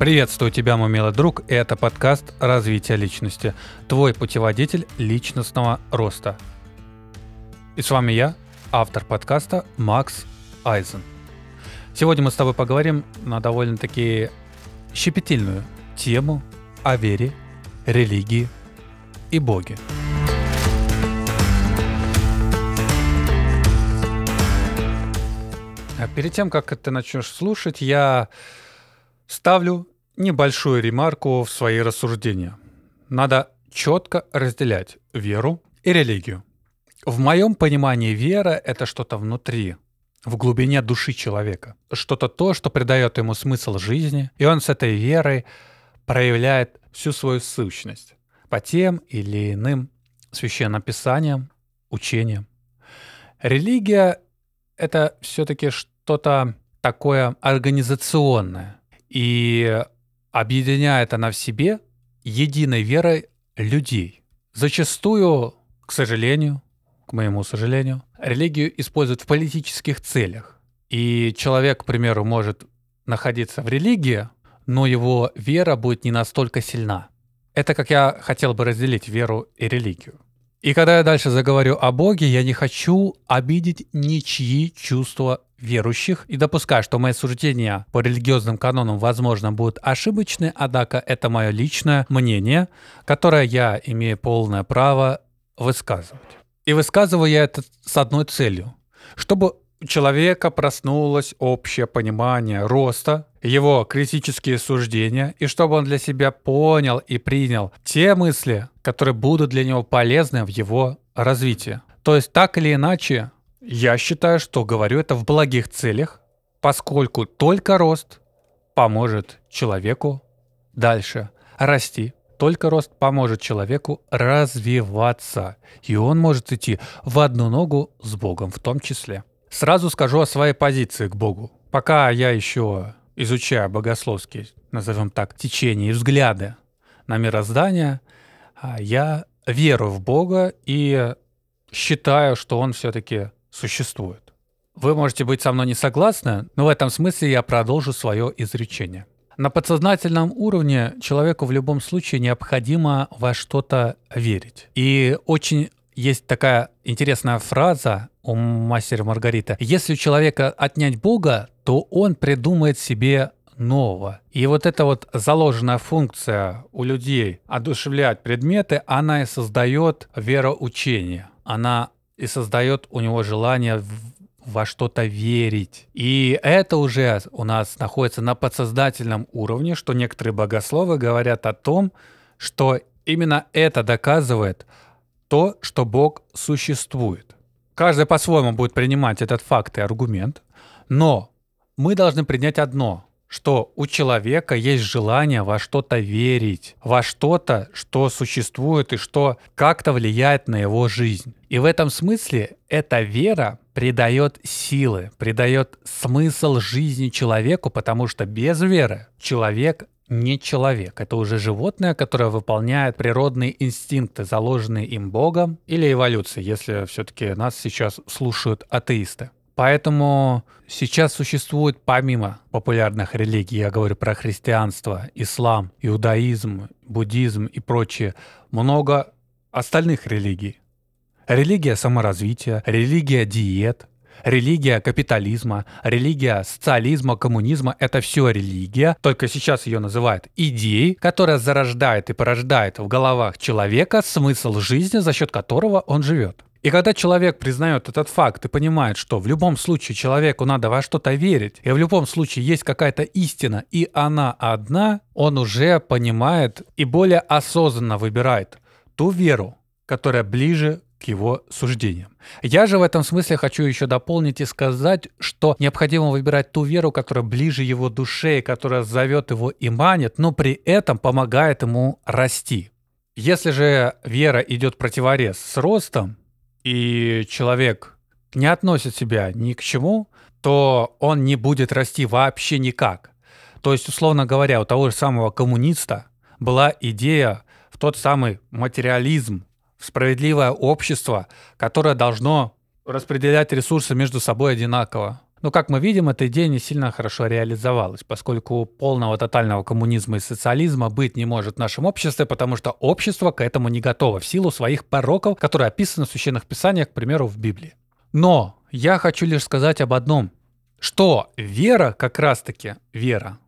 Приветствую тебя, мой милый друг, это подкаст «Развитие личности», твой путеводитель личностного роста. И с вами я, автор подкаста Макс Айзен. Сегодня мы с тобой поговорим на довольно-таки щепетильную тему о вере, религии и Боге. А перед тем, как ты начнешь слушать, я ставлю небольшую ремарку в свои рассуждения. Надо четко разделять веру и религию. В моем понимании вера — это что-то внутри, в глубине души человека. Что-то то, что придает ему смысл жизни, и он с этой верой проявляет всю свою сущность по тем или иным священнописаниям, учениям. Религия — это все-таки что-то такое организационное, и объединяет она в себе единой верой людей. Зачастую, к сожалению, к моему сожалению, религию используют в политических целях. И человек, к примеру, может находиться в религии, но его вера будет не настолько сильна. Это как я хотел бы разделить веру и религию. И когда я дальше заговорю о Боге, я не хочу обидеть ничьи чувства верующих и допускаю, что мои суждения по религиозным канонам, возможно, будут ошибочны, однако это мое личное мнение, которое я имею полное право высказывать. И высказываю я это с одной целью, чтобы человека проснулось общее понимание роста, его критические суждения, и чтобы он для себя понял и принял те мысли, которые будут для него полезны в его развитии. То есть так или иначе, я считаю, что говорю это в благих целях, поскольку только рост поможет человеку дальше расти. Только рост поможет человеку развиваться, и он может идти в одну ногу с Богом в том числе. Сразу скажу о своей позиции к Богу. Пока я еще изучаю богословские, назовем так, течения и взгляды на мироздание, а, я верую в Бога и считаю, что Он все-таки существует. Вы можете быть со мной не согласны, но в этом смысле я продолжу свое изречение. На подсознательном уровне человеку в любом случае необходимо во что-то верить. И очень есть такая интересная фраза у мастера Маргарита. Если у человека отнять Бога, то он придумает себе нового. И вот эта вот заложенная функция у людей одушевлять предметы, она и создает вероучение. Она и создает у него желание во что-то верить. И это уже у нас находится на подсознательном уровне, что некоторые богословы говорят о том, что именно это доказывает то, что Бог существует. Каждый по-своему будет принимать этот факт и аргумент, но мы должны принять одно, что у человека есть желание во что-то верить, во что-то, что существует и что как-то влияет на его жизнь. И в этом смысле эта вера придает силы, придает смысл жизни человеку, потому что без веры человек не человек. Это уже животное, которое выполняет природные инстинкты, заложенные им Богом или эволюцией, если все-таки нас сейчас слушают атеисты. Поэтому сейчас существует помимо популярных религий, я говорю про христианство, ислам, иудаизм, буддизм и прочее, много остальных религий. Религия саморазвития, религия диет, религия капитализма, религия социализма, коммунизма — это все религия, только сейчас ее называют идеей, которая зарождает и порождает в головах человека смысл жизни, за счет которого он живет. И когда человек признает этот факт и понимает, что в любом случае человеку надо во что-то верить, и в любом случае есть какая-то истина, и она одна, он уже понимает и более осознанно выбирает ту веру, которая ближе к его суждениям. Я же в этом смысле хочу еще дополнить и сказать, что необходимо выбирать ту веру, которая ближе его душе, которая зовет его и манит, но при этом помогает ему расти. Если же вера идет противорез с ростом, и человек не относит себя ни к чему, то он не будет расти вообще никак. То есть, условно говоря, у того же самого коммуниста была идея в тот самый материализм, в справедливое общество, которое должно распределять ресурсы между собой одинаково. Но, как мы видим, эта идея не сильно хорошо реализовалась, поскольку полного тотального коммунизма и социализма быть не может в нашем обществе, потому что общество к этому не готово в силу своих пороков, которые описаны в священных писаниях, к примеру, в Библии. Но я хочу лишь сказать об одном, что вера как раз-таки, вера,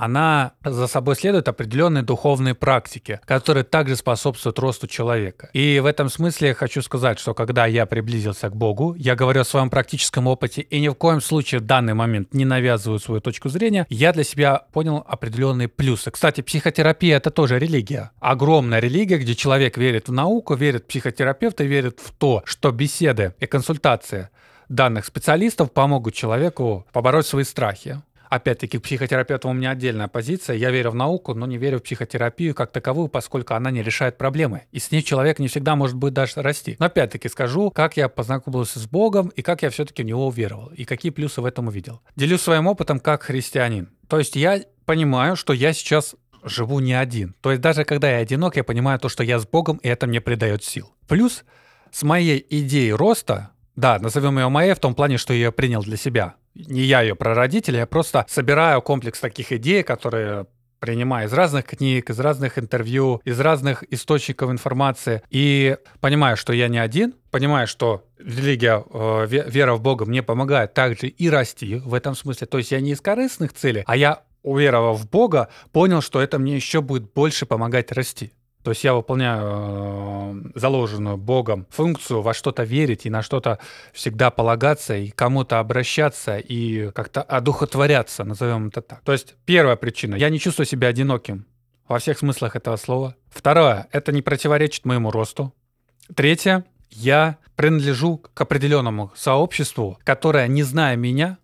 она за собой следует определенные духовные практики, которые также способствуют росту человека. И в этом смысле я хочу сказать, что когда я приблизился к Богу, я говорю о своем практическом опыте и ни в коем случае в данный момент не навязываю свою точку зрения, я для себя понял определенные плюсы. Кстати, психотерапия это тоже религия. Огромная религия, где человек верит в науку, верит в психотерапевта, верит в то, что беседы и консультации данных специалистов помогут человеку побороть свои страхи, Опять-таки, к психотерапевту у меня отдельная позиция. Я верю в науку, но не верю в психотерапию как таковую, поскольку она не решает проблемы. И с ней человек не всегда может быть даже расти. Но опять-таки скажу, как я познакомился с Богом и как я все-таки в него уверовал. И какие плюсы в этом увидел. Делюсь своим опытом как христианин. То есть я понимаю, что я сейчас живу не один. То есть даже когда я одинок, я понимаю то, что я с Богом, и это мне придает сил. Плюс с моей идеей роста, да, назовем ее моей в том плане, что я ее принял для себя не я ее прародитель, я просто собираю комплекс таких идей, которые принимаю из разных книг, из разных интервью, из разных источников информации. И понимаю, что я не один, понимаю, что религия, э, вера в Бога мне помогает также и расти в этом смысле. То есть я не из корыстных целей, а я, уверовав в Бога, понял, что это мне еще будет больше помогать расти. То есть я выполняю э, заложенную Богом функцию во что-то верить и на что-то всегда полагаться, и кому-то обращаться, и как-то одухотворяться, назовем это так. То есть первая причина. Я не чувствую себя одиноким во всех смыслах этого слова. Второе. Это не противоречит моему росту. Третье. Я принадлежу к определенному сообществу, которое, не зная меня,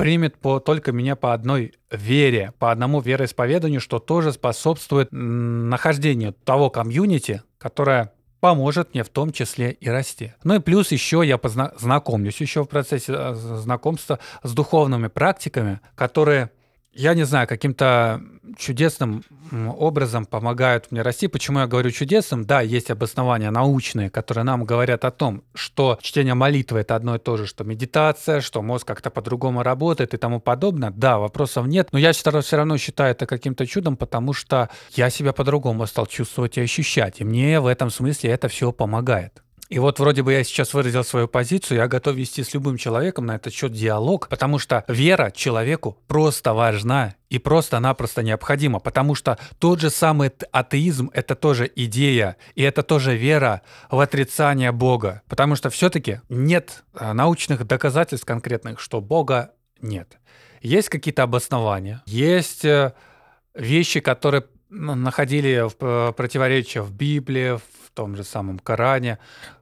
примет по, только меня по одной вере, по одному вероисповеданию, что тоже способствует нахождению того комьюнити, которое поможет мне в том числе и расти. Ну и плюс еще я познакомлюсь еще в процессе э, знакомства с духовными практиками, которые я не знаю, каким-то чудесным образом помогают мне расти. Почему я говорю чудесным? Да, есть обоснования научные, которые нам говорят о том, что чтение молитвы это одно и то же, что медитация, что мозг как-то по-другому работает и тому подобное. Да, вопросов нет, но я все равно считаю это каким-то чудом, потому что я себя по-другому стал чувствовать и ощущать. И мне в этом смысле это все помогает. И вот вроде бы я сейчас выразил свою позицию, я готов вести с любым человеком на этот счет диалог, потому что вера человеку просто важна и просто-напросто необходима, потому что тот же самый атеизм — это тоже идея, и это тоже вера в отрицание Бога, потому что все-таки нет э, научных доказательств конкретных, что Бога нет. Есть какие-то обоснования, есть э, вещи, которые находили в э, противоречия в Библии, в том же самом Коране,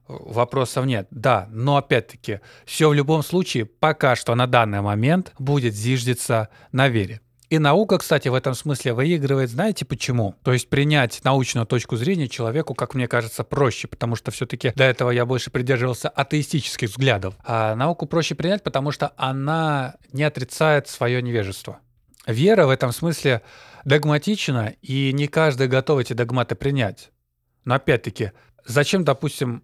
вопросов нет. Да, но опять-таки, все в любом случае пока что на данный момент будет зиждиться на вере. И наука, кстати, в этом смысле выигрывает, знаете почему? То есть принять научную точку зрения человеку, как мне кажется, проще, потому что все-таки до этого я больше придерживался атеистических взглядов. А науку проще принять, потому что она не отрицает свое невежество. Вера в этом смысле догматична, и не каждый готов эти догматы принять. Но опять-таки, зачем, допустим,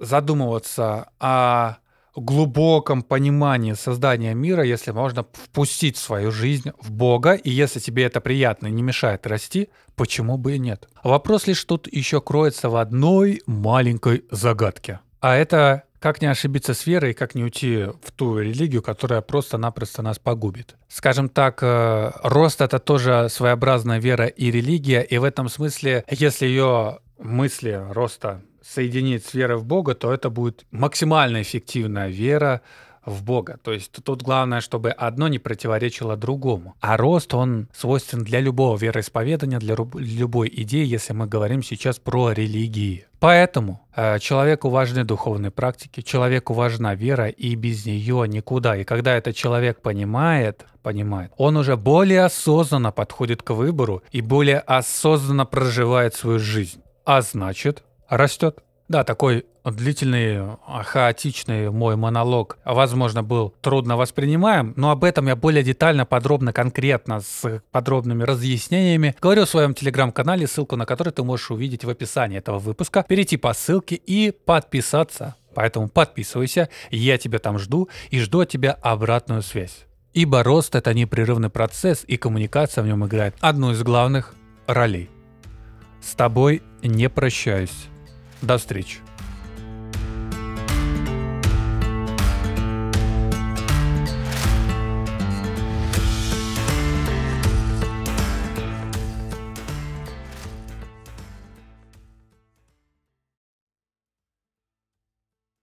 задумываться о глубоком понимании создания мира, если можно впустить свою жизнь в Бога, и если тебе это приятно и не мешает расти, почему бы и нет? Вопрос лишь тут еще кроется в одной маленькой загадке. А это как не ошибиться с верой, как не уйти в ту религию, которая просто-напросто нас погубит. Скажем так, э, рост — это тоже своеобразная вера и религия, и в этом смысле, если ее мысли роста соединить с верой в Бога, то это будет максимально эффективная вера в Бога. То есть тут главное, чтобы одно не противоречило другому. А рост, он свойствен для любого вероисповедания, для любой идеи, если мы говорим сейчас про религии. Поэтому э, человеку важны духовные практики, человеку важна вера, и без нее никуда. И когда этот человек понимает, понимает, он уже более осознанно подходит к выбору и более осознанно проживает свою жизнь. А значит, растет. Да, такой длительный, а, хаотичный мой монолог, возможно, был трудно воспринимаем, но об этом я более детально, подробно, конкретно, с подробными разъяснениями говорю в своем телеграм-канале, ссылку на который ты можешь увидеть в описании этого выпуска, перейти по ссылке и подписаться Поэтому подписывайся, я тебя там жду и жду от тебя обратную связь. Ибо рост – это непрерывный процесс, и коммуникация в нем играет одну из главных ролей. С тобой не прощаюсь. До встречи.